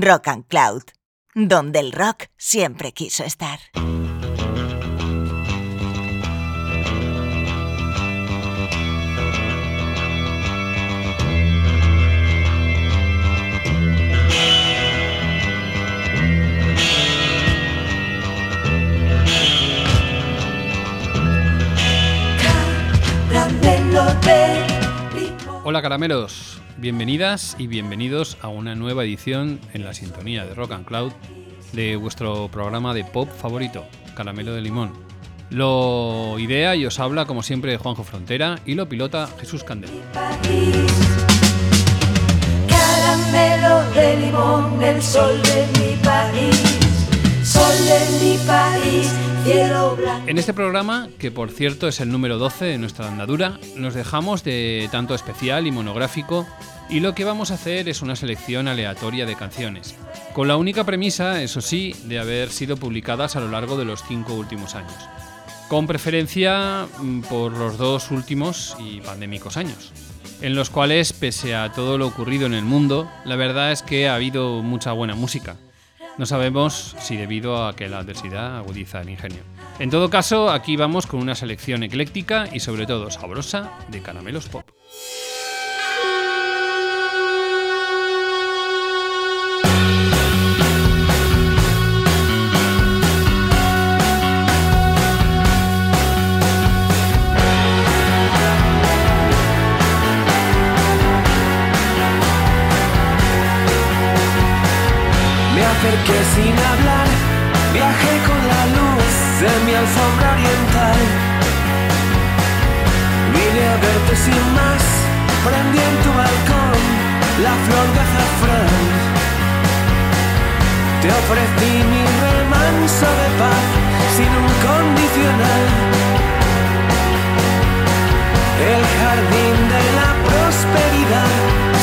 Rock and Cloud, donde el rock siempre quiso estar. Hola caramelos, bienvenidas y bienvenidos a una nueva edición en la sintonía de Rock and Cloud de vuestro programa de pop favorito, Caramelo de Limón. Lo idea y os habla como siempre Juanjo Frontera y lo pilota Jesús Candel. Caramelo de limón, el sol de mi país, En este programa, que por cierto es el número 12 de nuestra andadura, nos dejamos de tanto especial y monográfico y lo que vamos a hacer es una selección aleatoria de canciones, con la única premisa, eso sí, de haber sido publicadas a lo largo de los cinco últimos años, con preferencia mm, por los dos últimos y pandémicos años, en los cuales, pese a todo lo ocurrido en el mundo, la verdad es que ha habido mucha buena música. No sabemos si debido a que la adversidad agudiza el ingenio. En todo caso, aquí vamos con una selección ecléctica y sobre todo sabrosa de caramelos pop. Acerqué sin hablar, viajé con la luz de mi alfombra oriental. Vine a verte sin más, prendí en tu balcón la flor de azafrán. Te ofrecí mi remanso de paz sin un condicional. El jardín de la prosperidad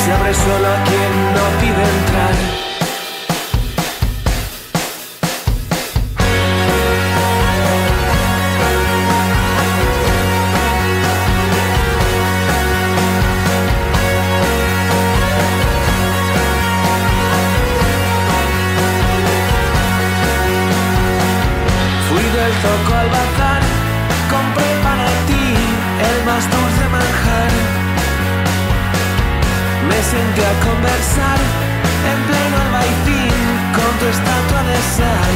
se abre solo a quien no pide entrar. Zoco al bazar, compré para ti el más dulce manjar. Me senté a conversar en pleno albaicín con tu estatua de sal.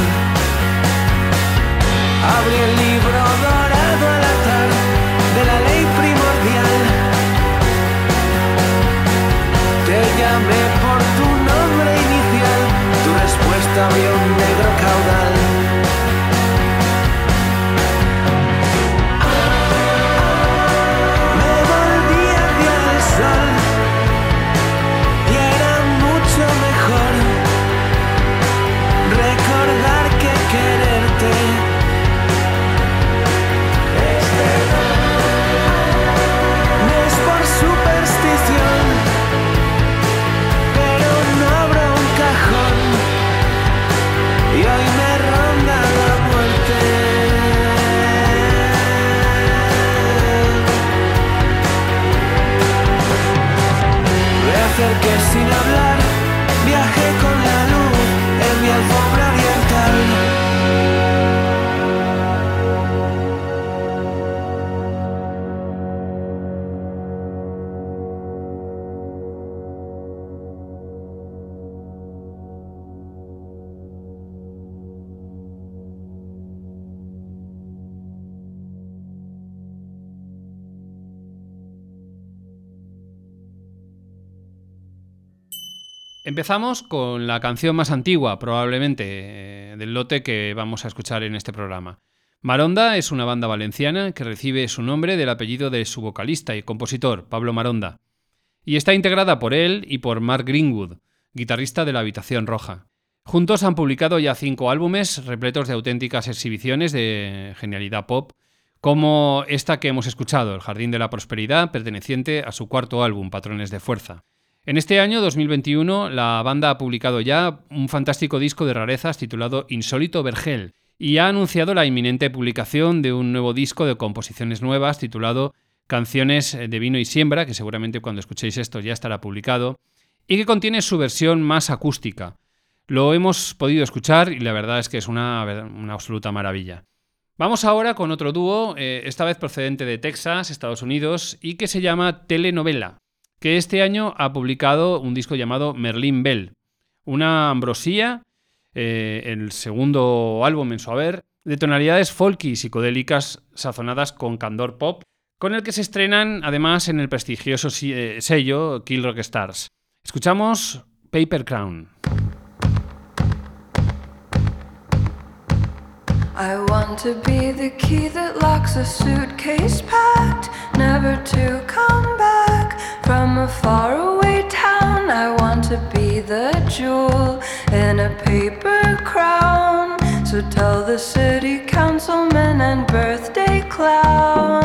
Abrí el libro dorado al azar de la ley primordial. Te llamé por tu nombre inicial, tu respuesta abrió un negro Empezamos con la canción más antigua, probablemente, eh, del lote que vamos a escuchar en este programa. Maronda es una banda valenciana que recibe su nombre del apellido de su vocalista y compositor, Pablo Maronda, y está integrada por él y por Mark Greenwood, guitarrista de La Habitación Roja. Juntos han publicado ya cinco álbumes repletos de auténticas exhibiciones de genialidad pop, como esta que hemos escuchado, El Jardín de la Prosperidad, perteneciente a su cuarto álbum, Patrones de Fuerza. En este año 2021, la banda ha publicado ya un fantástico disco de rarezas titulado Insólito Vergel y ha anunciado la inminente publicación de un nuevo disco de composiciones nuevas titulado Canciones de Vino y Siembra, que seguramente cuando escuchéis esto ya estará publicado, y que contiene su versión más acústica. Lo hemos podido escuchar y la verdad es que es una, absoluta maravilla. Vamos ahora con otro dúo, eh, esta vez procedente de Texas, Estados Unidos, y que se llama Telenovela, que este año ha publicado un disco llamado Merlin Bell, una ambrosía, eh, el segundo álbum en su haber, de tonalidades folky y psicodélicas sazonadas con candor pop, con el que se estrenan además en el prestigioso eh, sello Kill Rock Stars. Escuchamos Paper Crown. I want to be the key that locks a suitcase packed, never to come back from a faraway town. I want to be the jewel in a paper crown. So tell the city councilman and birthday clown.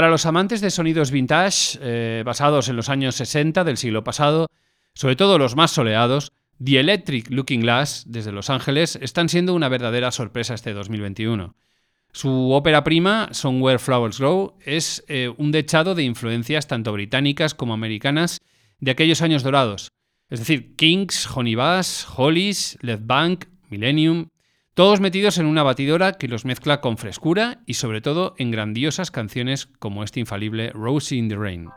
Para los amantes de sonidos vintage, eh, basados en los años 60 del siglo pasado, sobre todo los más soleados, The Electric Looking Glass, desde Los Ángeles, están siendo una verdadera sorpresa este 2021. Su ópera prima, Somewhere Flowers Grow, es eh, un dechado de influencias tanto británicas como americanas de aquellos años dorados. Es decir, Kings, Honey Bass, Hollies, Led Bank, Millennium, todos metidos en una batidora que los mezcla con frescura y sobre todo en grandiosas canciones como este infalible Rosie in the Rain.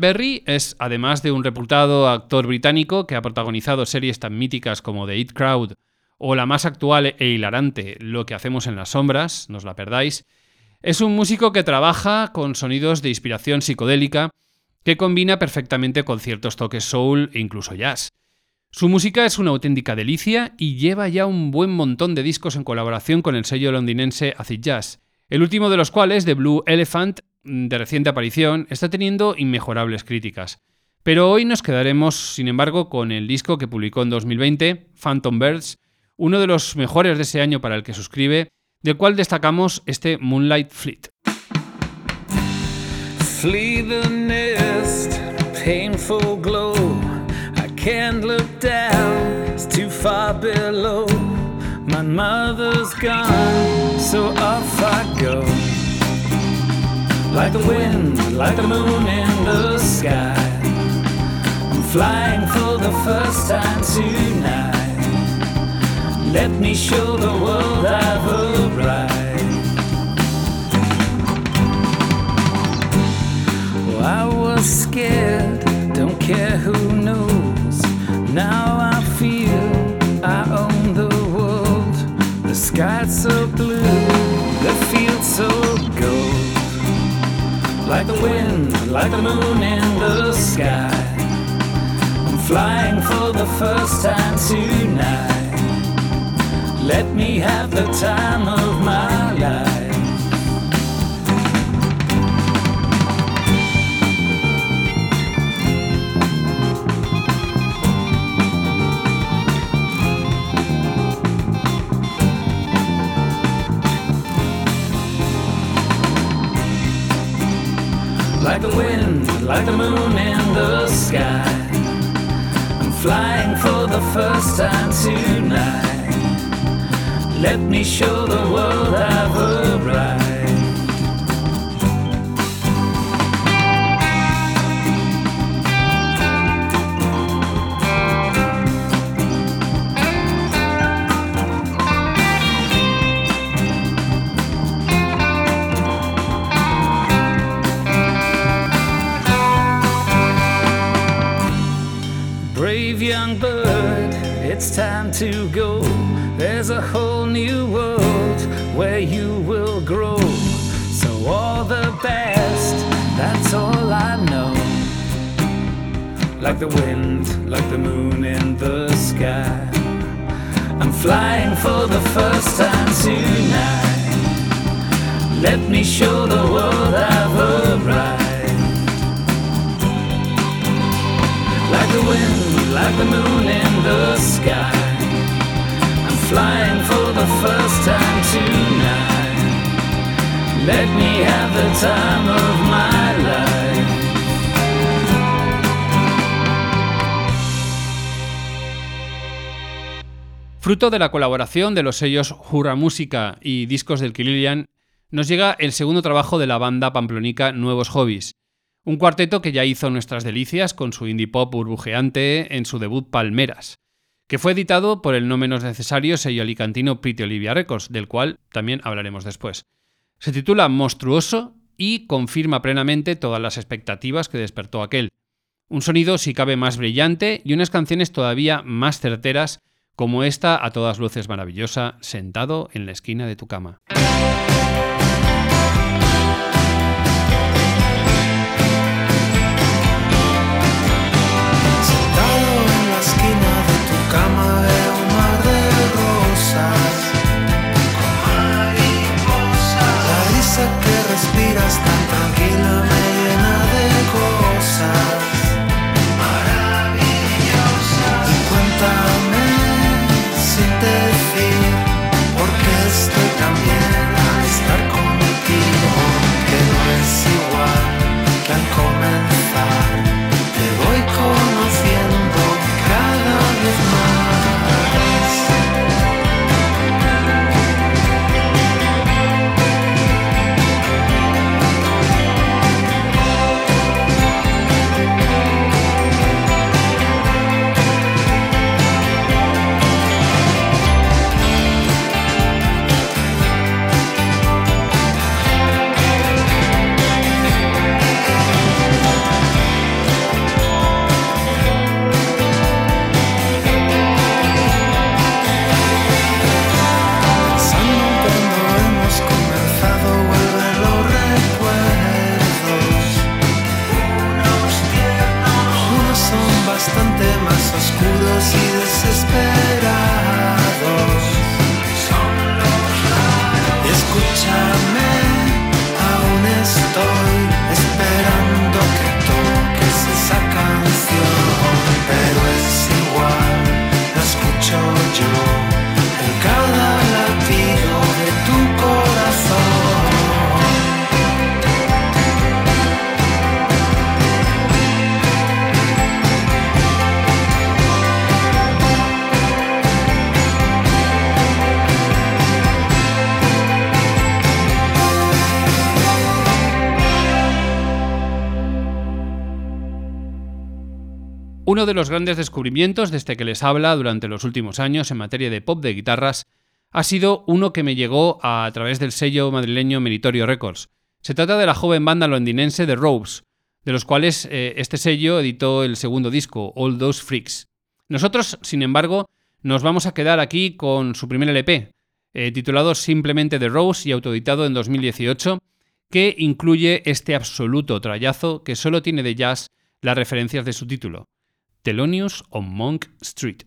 Berry es, además de un reputado actor británico que ha protagonizado series tan míticas como The It Crowd o la más actual e hilarante Lo que hacemos en las sombras, no os la perdáis, es un músico que trabaja con sonidos de inspiración psicodélica que combina perfectamente con ciertos toques soul e incluso jazz. Su música es una auténtica delicia y lleva ya un buen montón de discos en colaboración con el sello londinense Acid Jazz, el último de los cuales, The Blue Elephant, de reciente aparición, está teniendo inmejorables críticas. Pero hoy nos quedaremos, sin embargo, con el disco que publicó en 2020, Phantom Birds, uno de los mejores de ese año para el que suscribe, del cual destacamos este Moonlight Fleet. Flee the nest, painful glow. I can't look down, it's too far below. My mother's gone, so off I go. Like the wind, like the moon in the sky. I'm flying for the first time tonight. Let me show the world I've arrived. Oh, I was scared, don't care who knows. Now I feel I own the world. The sky's so blue, the field so gold. Like the wind, like the moon in the sky. I'm flying for the first time tonight. Let me have the time of my life. Like the wind, like the moon in the sky. I'm flying for the first time tonight. Let me show the world I've arrived. Young bird, it's time to go. There's a whole new world where you will grow. So, all the best, that's all I know. Like the wind, like the moon in the sky. I'm flying for the first time tonight. Let me show the world I've arrived. Fruto de la colaboración de los sellos Jura Música y Discos del Kililian, nos llega el segundo trabajo de la banda pamplonica Nuevos Hobbies, un cuarteto que ya hizo nuestras delicias con su indie pop burbujeante en su debut Palmeras, que fue editado por el no menos necesario sello alicantino Pretty Olivia Records, del cual también hablaremos después. Se titula Monstruoso y confirma plenamente todas las expectativas que despertó aquel. Un sonido si cabe más brillante y unas canciones todavía más certeras como esta a todas luces maravillosa, sentado en la esquina de tu cama. Que respiras tan tranquila me llena de cosas Uno de los grandes descubrimientos desde que les habla durante los últimos años en materia de pop de guitarras ha sido uno que me llegó a, través del sello madrileño Meritorio Records. Se trata de la joven banda londinense The Robes, de los cuales eh, este sello editó el segundo disco, All Those Freaks. Nosotros, sin embargo, nos vamos a quedar aquí con su primer LP, eh, titulado simplemente The Rose y autoeditado en 2018, que incluye este absoluto trayazo que solo tiene de jazz las referencias de su título, Thelonious on Monk Street.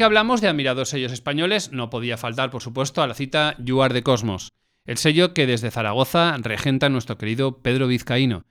que hablamos de admirados sellos españoles, no podía faltar, por supuesto, a la cita You Are de Cosmos, el sello que desde Zaragoza regenta nuestro querido Pedro Vizcaíno,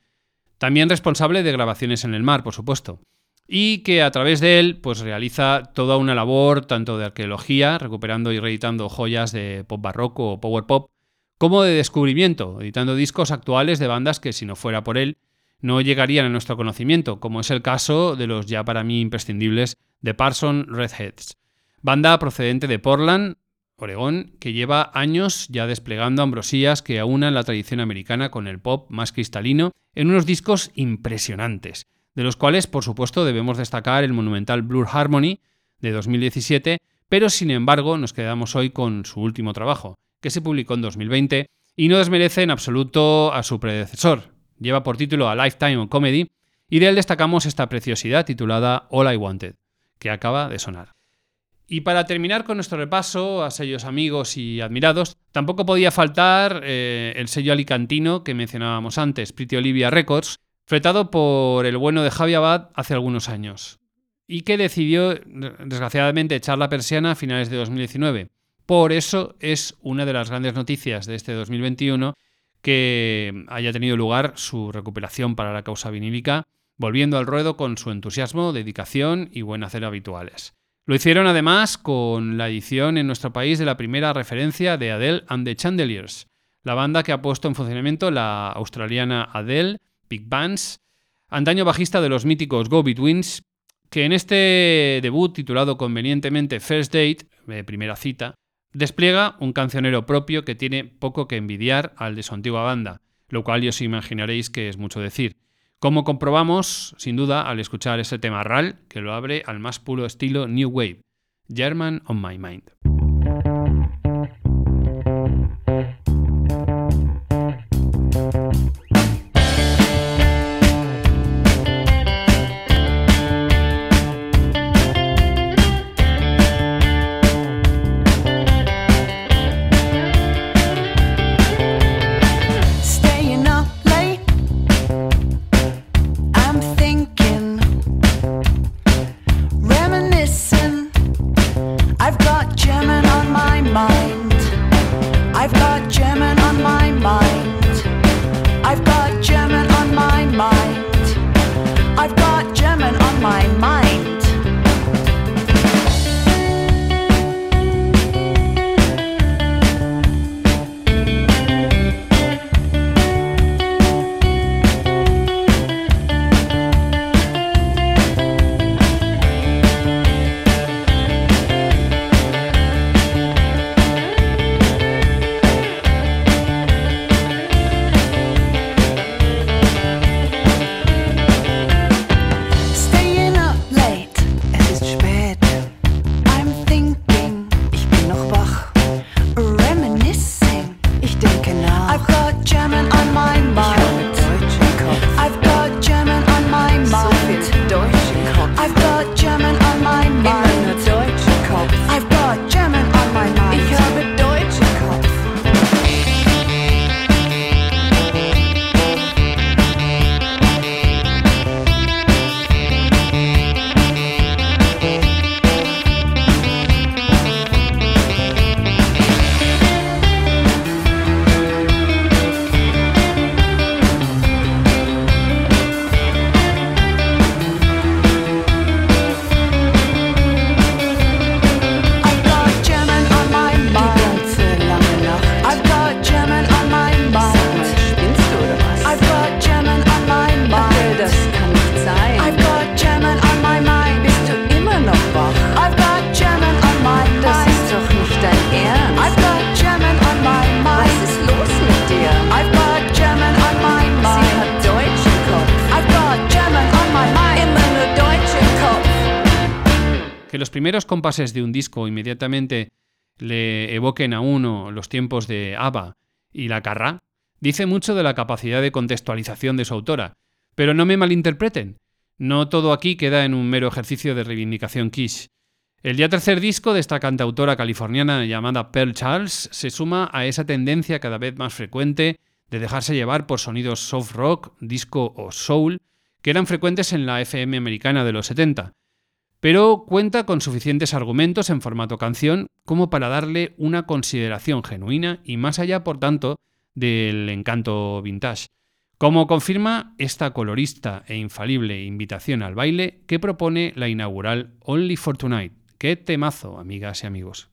también responsable de grabaciones en el mar, por supuesto, y que a través de él pues realiza toda una labor tanto de arqueología, recuperando y reeditando joyas de pop barroco o power pop, como de descubrimiento, editando discos actuales de bandas que si no fuera por él no llegarían a nuestro conocimiento, como es el caso de los ya para mí imprescindibles The Parson Redheads, banda procedente de Portland, Oregón, que lleva años ya desplegando ambrosías que aunan la tradición americana con el pop más cristalino en unos discos impresionantes, de los cuales por supuesto debemos destacar el monumental Blur Harmony de 2017, pero sin embargo nos quedamos hoy con su último trabajo, que se publicó en 2020 y no desmerece en absoluto a su predecesor. Lleva por título A Lifetime of Comedy y de él destacamos esta preciosidad titulada All I Wanted, que acaba de sonar. Y para terminar con nuestro repaso a sellos amigos y admirados, tampoco podía faltar eh, el sello alicantino que mencionábamos antes, Pretty Olivia Records, fretado por el bueno de Javi Abad hace algunos años, y que decidió, desgraciadamente, echar la persiana a finales de 2019. Por eso es una de las grandes noticias de este 2021 que haya tenido lugar su recuperación para la causa vinílica, volviendo al ruedo con su entusiasmo, dedicación y buen hacer habituales. Lo hicieron además con la edición en nuestro país de la primera referencia de Adele and the Chandeliers, la banda que ha puesto en funcionamiento la australiana Adele, Big Bands, antaño bajista de los míticos Go Betweens, que en este debut titulado convenientemente First Date, eh, primera cita, despliega un cancionero propio que tiene poco que envidiar al de su antigua banda, lo cual os imaginaréis que es mucho decir. Como comprobamos, sin duda, al escuchar ese tema RAL, que lo abre al más puro estilo New Wave, German on My Mind. Compases de un disco inmediatamente le evoquen a uno los tiempos de ABBA y la Carrá, dice mucho de la capacidad de contextualización de su autora. Pero no me malinterpreten, no todo aquí queda en un mero ejercicio de reivindicación quiche. El ya tercer disco de esta cantautora californiana llamada Pearl Charles se suma a esa tendencia cada vez más frecuente de dejarse llevar por sonidos soft rock, disco o soul que eran frecuentes en la FM americana de los 70 pero cuenta con suficientes argumentos en formato canción como para darle una consideración genuina y más allá, por tanto, del encanto vintage. Como confirma esta colorista e infalible invitación al baile que propone la inaugural Only for Tonight. ¡Qué temazo, amigas y amigos!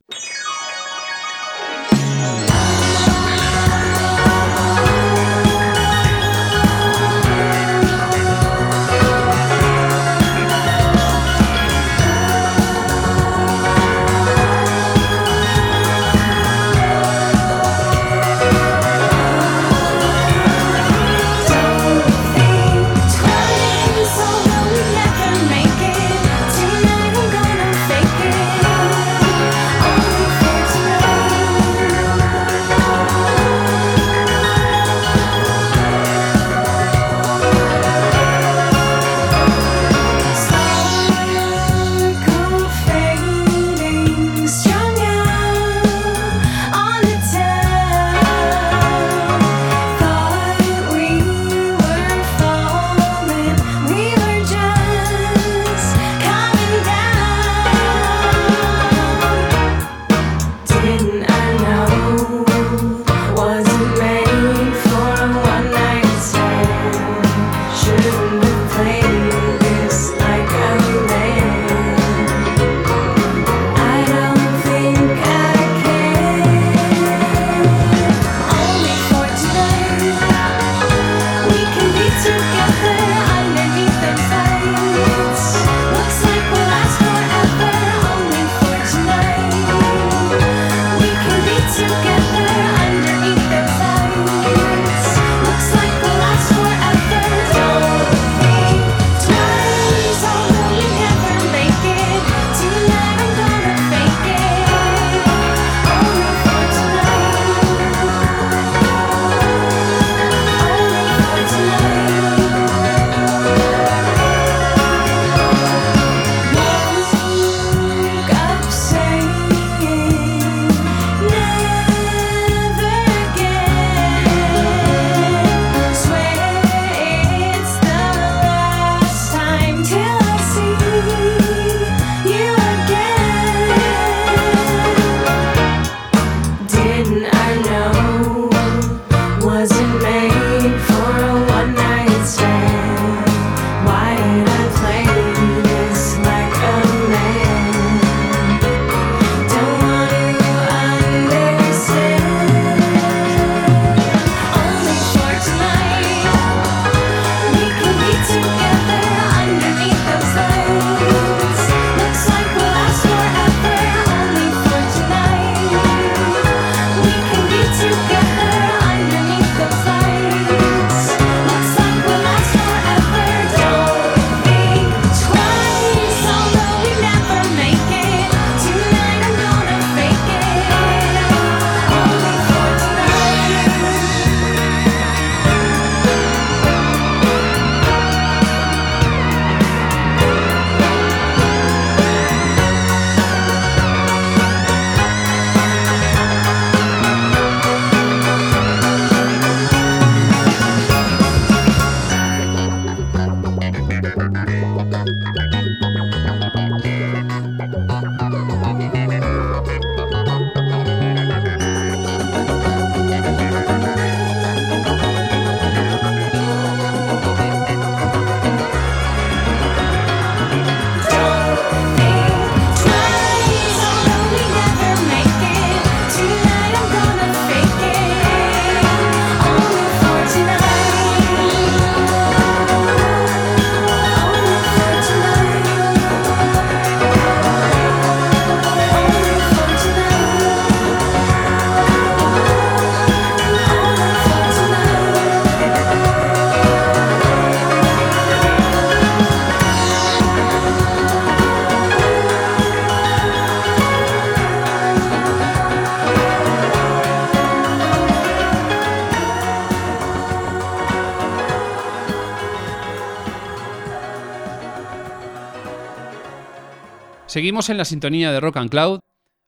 Seguimos en la sintonía de Rock and Cloud.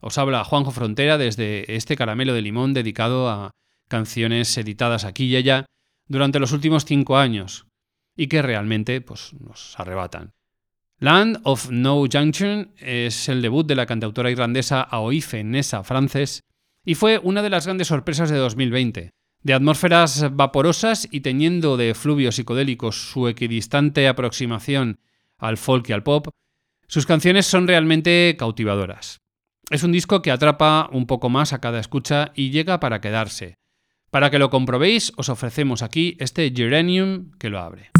Os habla Juanjo Frontera desde este caramelo de limón dedicado a canciones editadas aquí y allá durante los últimos cinco años y que realmente pues, nos arrebatan. Land of No Junction es el debut de la cantautora irlandesa Aoife Nessa Frances y fue una de las grandes sorpresas de 2020. De atmósferas vaporosas y teniendo de fluvios psicodélicos su equidistante aproximación al folk y al pop, sus canciones son realmente cautivadoras. Es un disco que atrapa un poco más a cada escucha y llega para quedarse. Para que lo comprobéis, os ofrecemos aquí este Geranium que lo abre.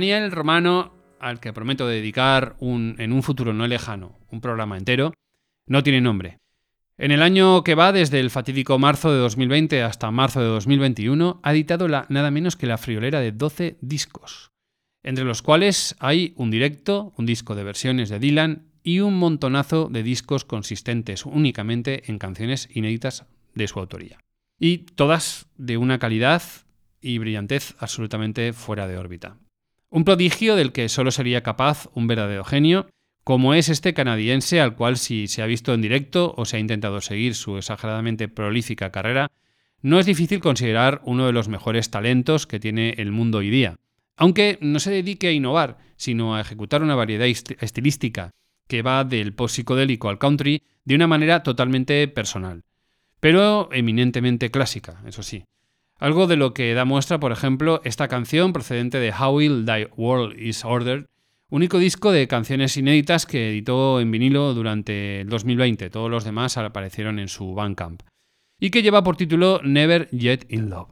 Daniel Romano, al que prometo dedicar un- en un futuro no lejano un programa entero, no tiene nombre. En el año que va, desde el fatídico marzo de 2020 hasta marzo de 2021, ha editado la, nada menos que la friolera de 12 discos, entre los cuales hay un directo, un disco de versiones de Dylan y un montonazo de discos consistentes únicamente en canciones inéditas de su autoría. Y todas de una calidad y brillantez absolutamente fuera de órbita. Un prodigio del que solo sería capaz un verdadero genio, como es este canadiense al cual si se ha visto en directo o se ha intentado seguir su exageradamente prolífica carrera, no es difícil considerar uno de los mejores talentos que tiene el mundo hoy día. Aunque no se dedique a innovar, sino a ejecutar una variedad est- estilística que va del post psicodélico al country de una manera totalmente personal, pero eminentemente clásica, eso sí. Algo de lo que da muestra, por ejemplo, esta canción procedente de How Will Thy World Is Ordered, único disco de canciones inéditas que editó en vinilo durante el 2020. Todos los demás aparecieron en su Bandcamp. Y que lleva por título Never Yet in Love.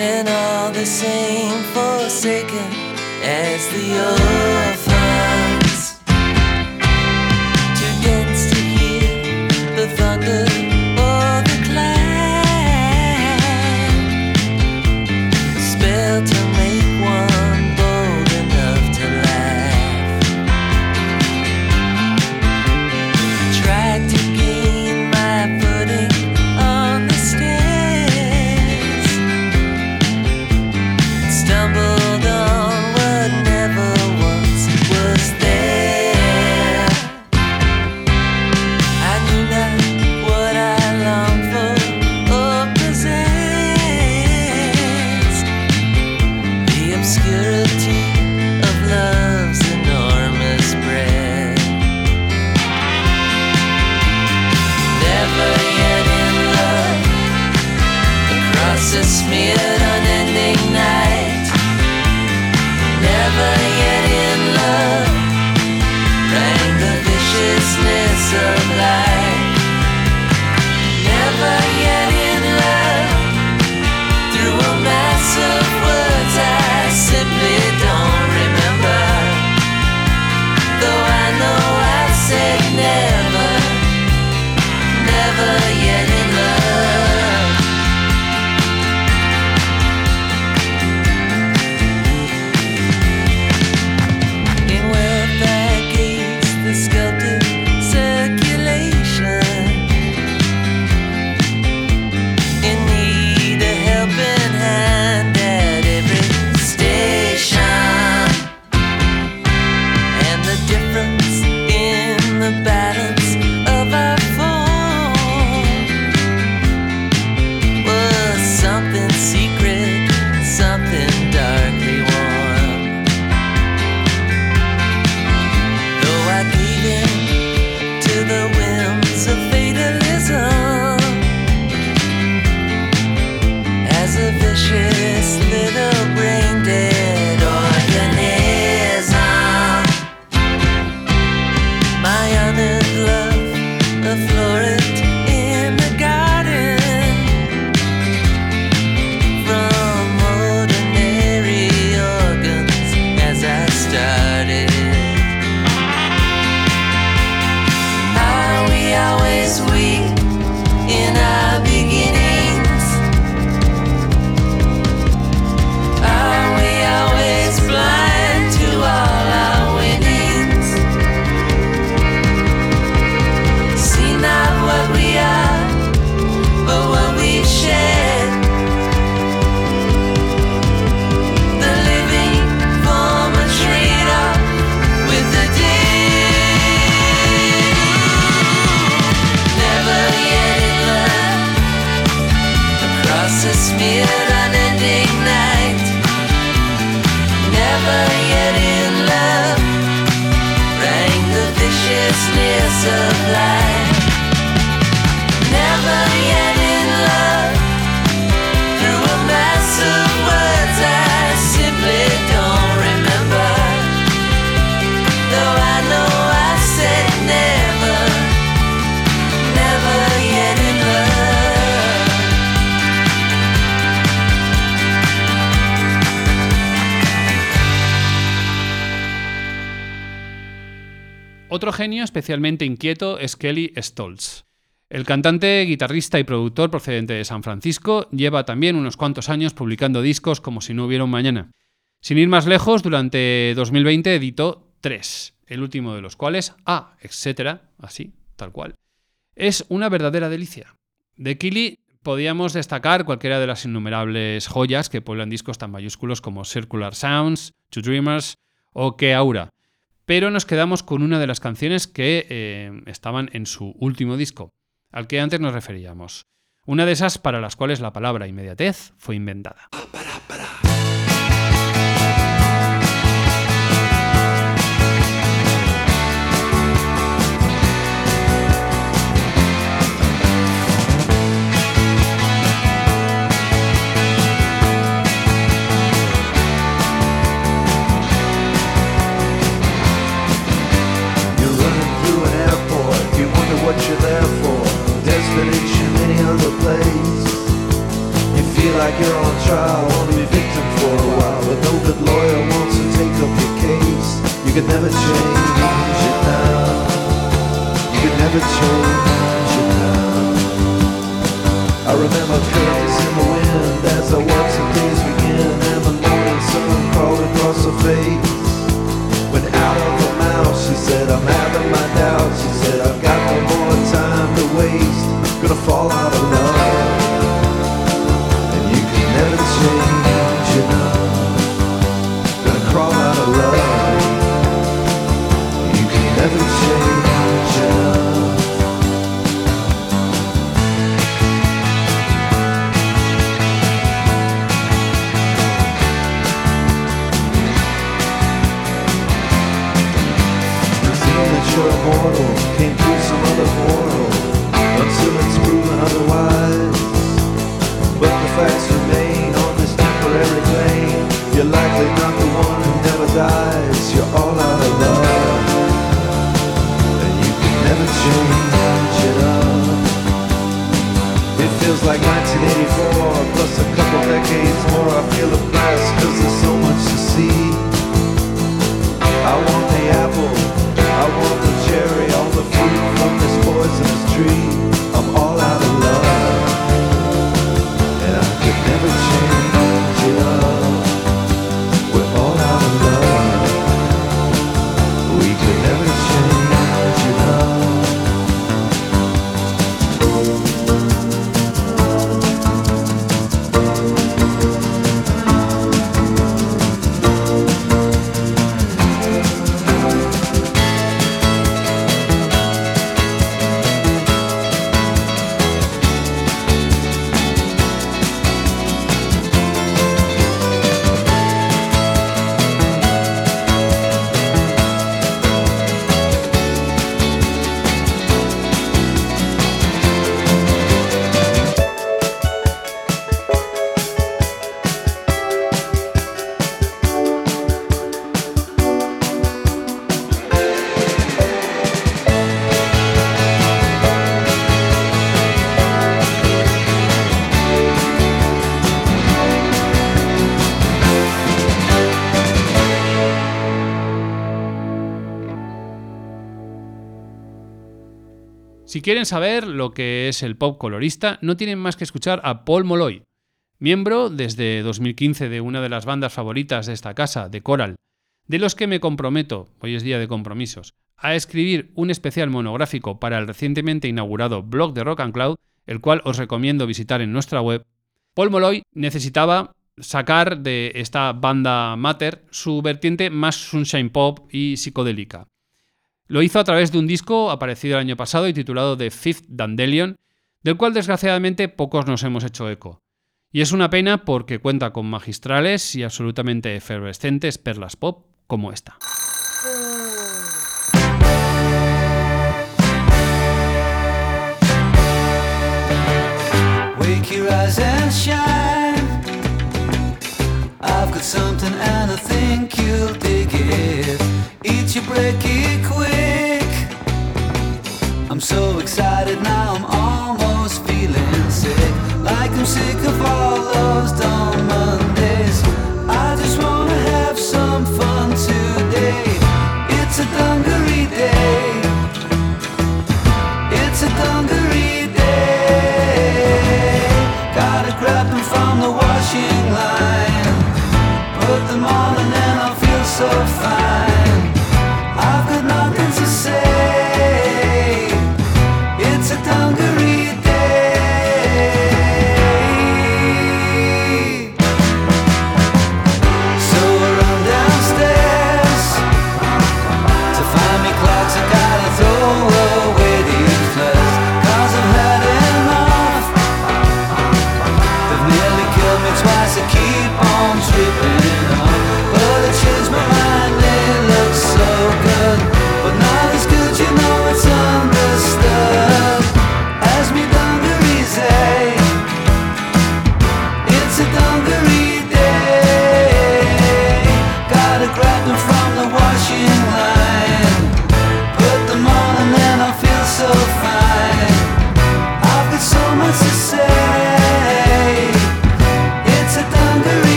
and all the same forsaken as the orphans a smeared unending night. Never yet in love rang the viciousness of life. Otro genio especialmente inquieto es Kelly Stoltz. El cantante, guitarrista y productor procedente de San Francisco lleva también unos cuantos años publicando discos como si no hubiera un mañana. Sin ir más lejos, durante 2020 editó tres, el último de los cuales, A, etcétera, así, tal cual, es una verdadera delicia. De Kili podíamos destacar cualquiera de las innumerables joyas que pueblan discos tan mayúsculos como Circular Sounds, Two Dreamers o Que Aura, pero nos quedamos con una de las canciones que eh, estaban en su último disco, al que antes nos referíamos. Una de esas para las cuales la palabra inmediatez fue inventada. Destination, any other place. You feel like you're on trial, want to be victim for a while, but no good lawyer wants to take up your case. You can never change it now. You can never change it now. I remember quieren saber lo que es el pop colorista, no tienen más que escuchar a Paul Molloy, miembro desde 2015 de una de las bandas favoritas de esta casa, de Coral, de los que me comprometo, hoy es día de compromisos, a escribir un especial monográfico para el recientemente inaugurado blog de Rock and Cloud, el cual os recomiendo visitar en nuestra web. Paul Molloy necesitaba sacar de esta banda Matter su vertiente más sunshine pop y psicodélica. Lo hizo a través de un disco aparecido el año pasado y titulado The Fifth Dandelion, del cual desgraciadamente pocos nos hemos hecho eco. Y es una pena porque cuenta con magistrales y absolutamente efervescentes perlas pop como esta. I've got something and I think you'll it. So excited now, I'm almost feeling sick. Like I'm sick of all those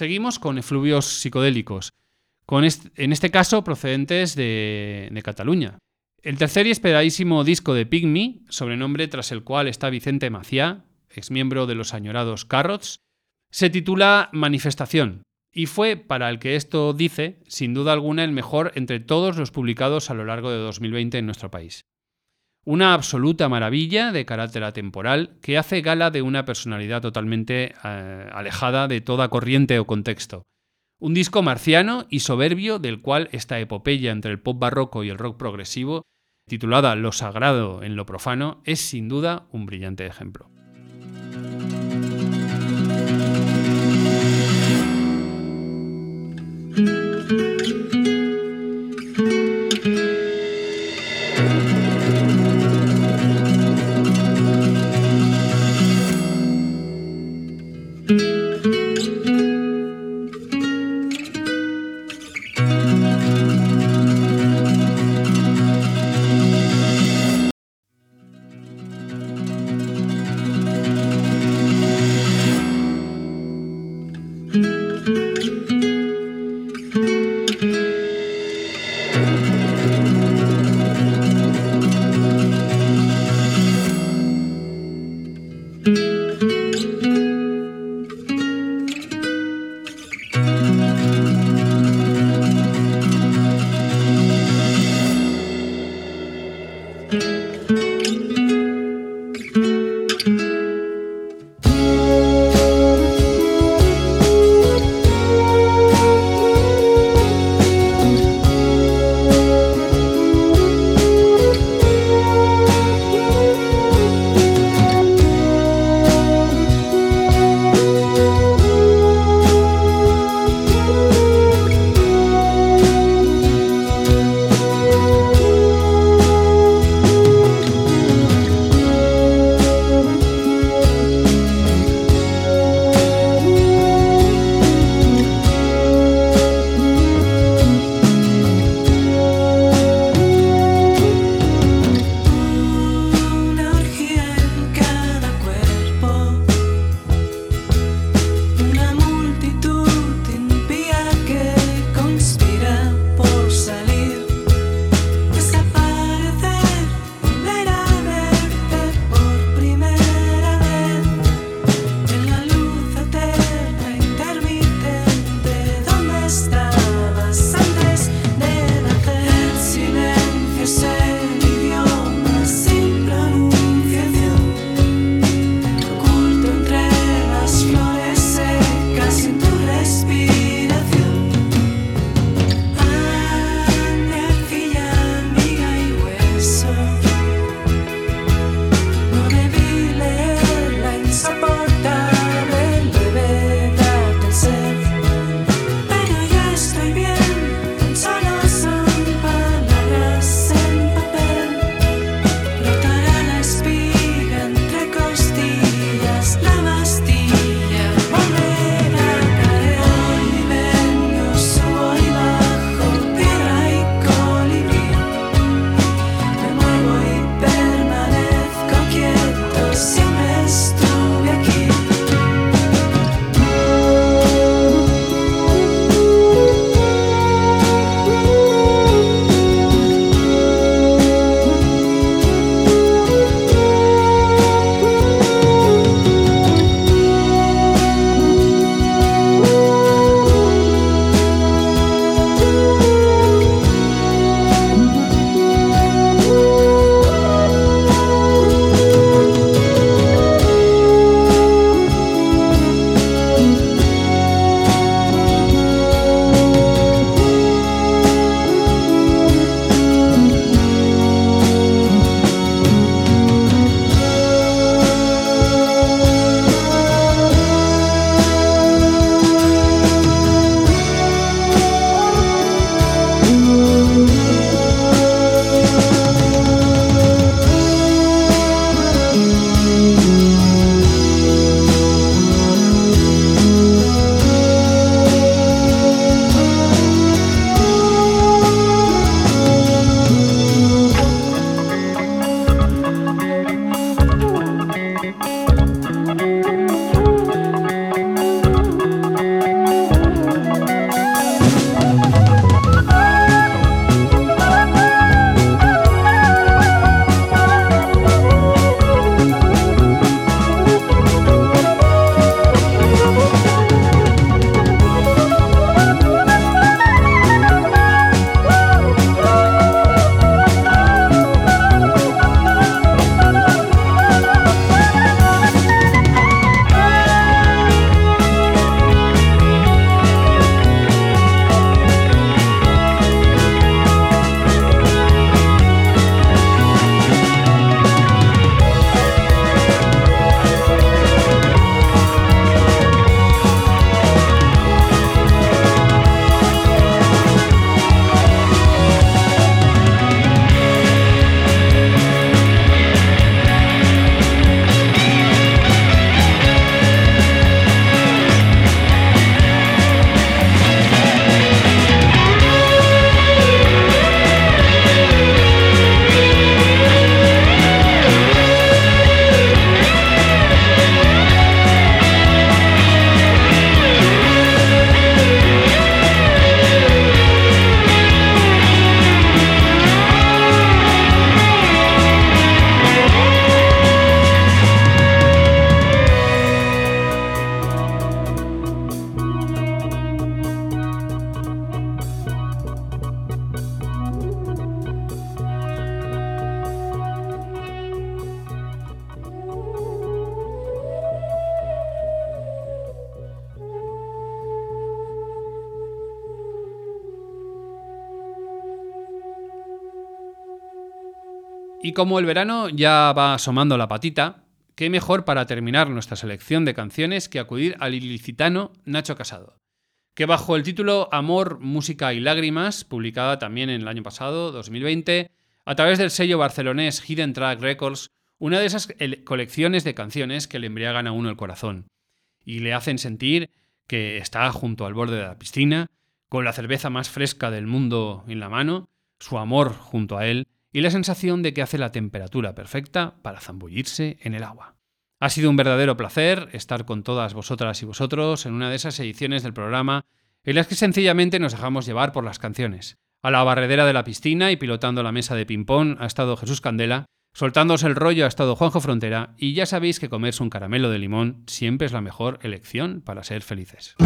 Seguimos con efluvios psicodélicos, en este caso procedentes de, de Cataluña. El tercer y esperadísimo disco de Pygmy, sobrenombre tras el cual está Vicente Maciá, exmiembro de los añorados Carrots, se titula Manifestación y fue, para el que esto dice, sin duda alguna el mejor entre todos los publicados a lo largo de 2020 en nuestro país. Una absoluta maravilla de carácter atemporal que hace gala de una personalidad totalmente eh, alejada de toda corriente o contexto. Un disco marciano y soberbio del cual esta epopeya entre el pop barroco y el rock progresivo, titulada Lo sagrado en lo profano, es sin duda un brillante ejemplo. Como el verano ya va asomando la patita, qué mejor para terminar nuestra selección de canciones que acudir al ilicitano Nacho Casado, que bajo el título Amor, Música y Lágrimas, publicada también en el año pasado, 2020, a través del sello barcelonés Hidden Track Records, una de esas colecciones de canciones que le embriagan a uno el corazón y le hacen sentir que está junto al borde de la piscina, con la cerveza más fresca del mundo en la mano, su amor junto a él y la sensación de que hace la temperatura perfecta para zambullirse en el agua. Ha sido un verdadero placer estar con todas vosotras y vosotros en una de esas ediciones del programa en las que sencillamente nos dejamos llevar por las canciones. A la barredera de la piscina y pilotando la mesa de ping-pong ha estado Jesús Candela, soltándose el rollo ha estado Juanjo Frontera y ya sabéis que comerse un caramelo de limón siempre es la mejor elección para ser felices.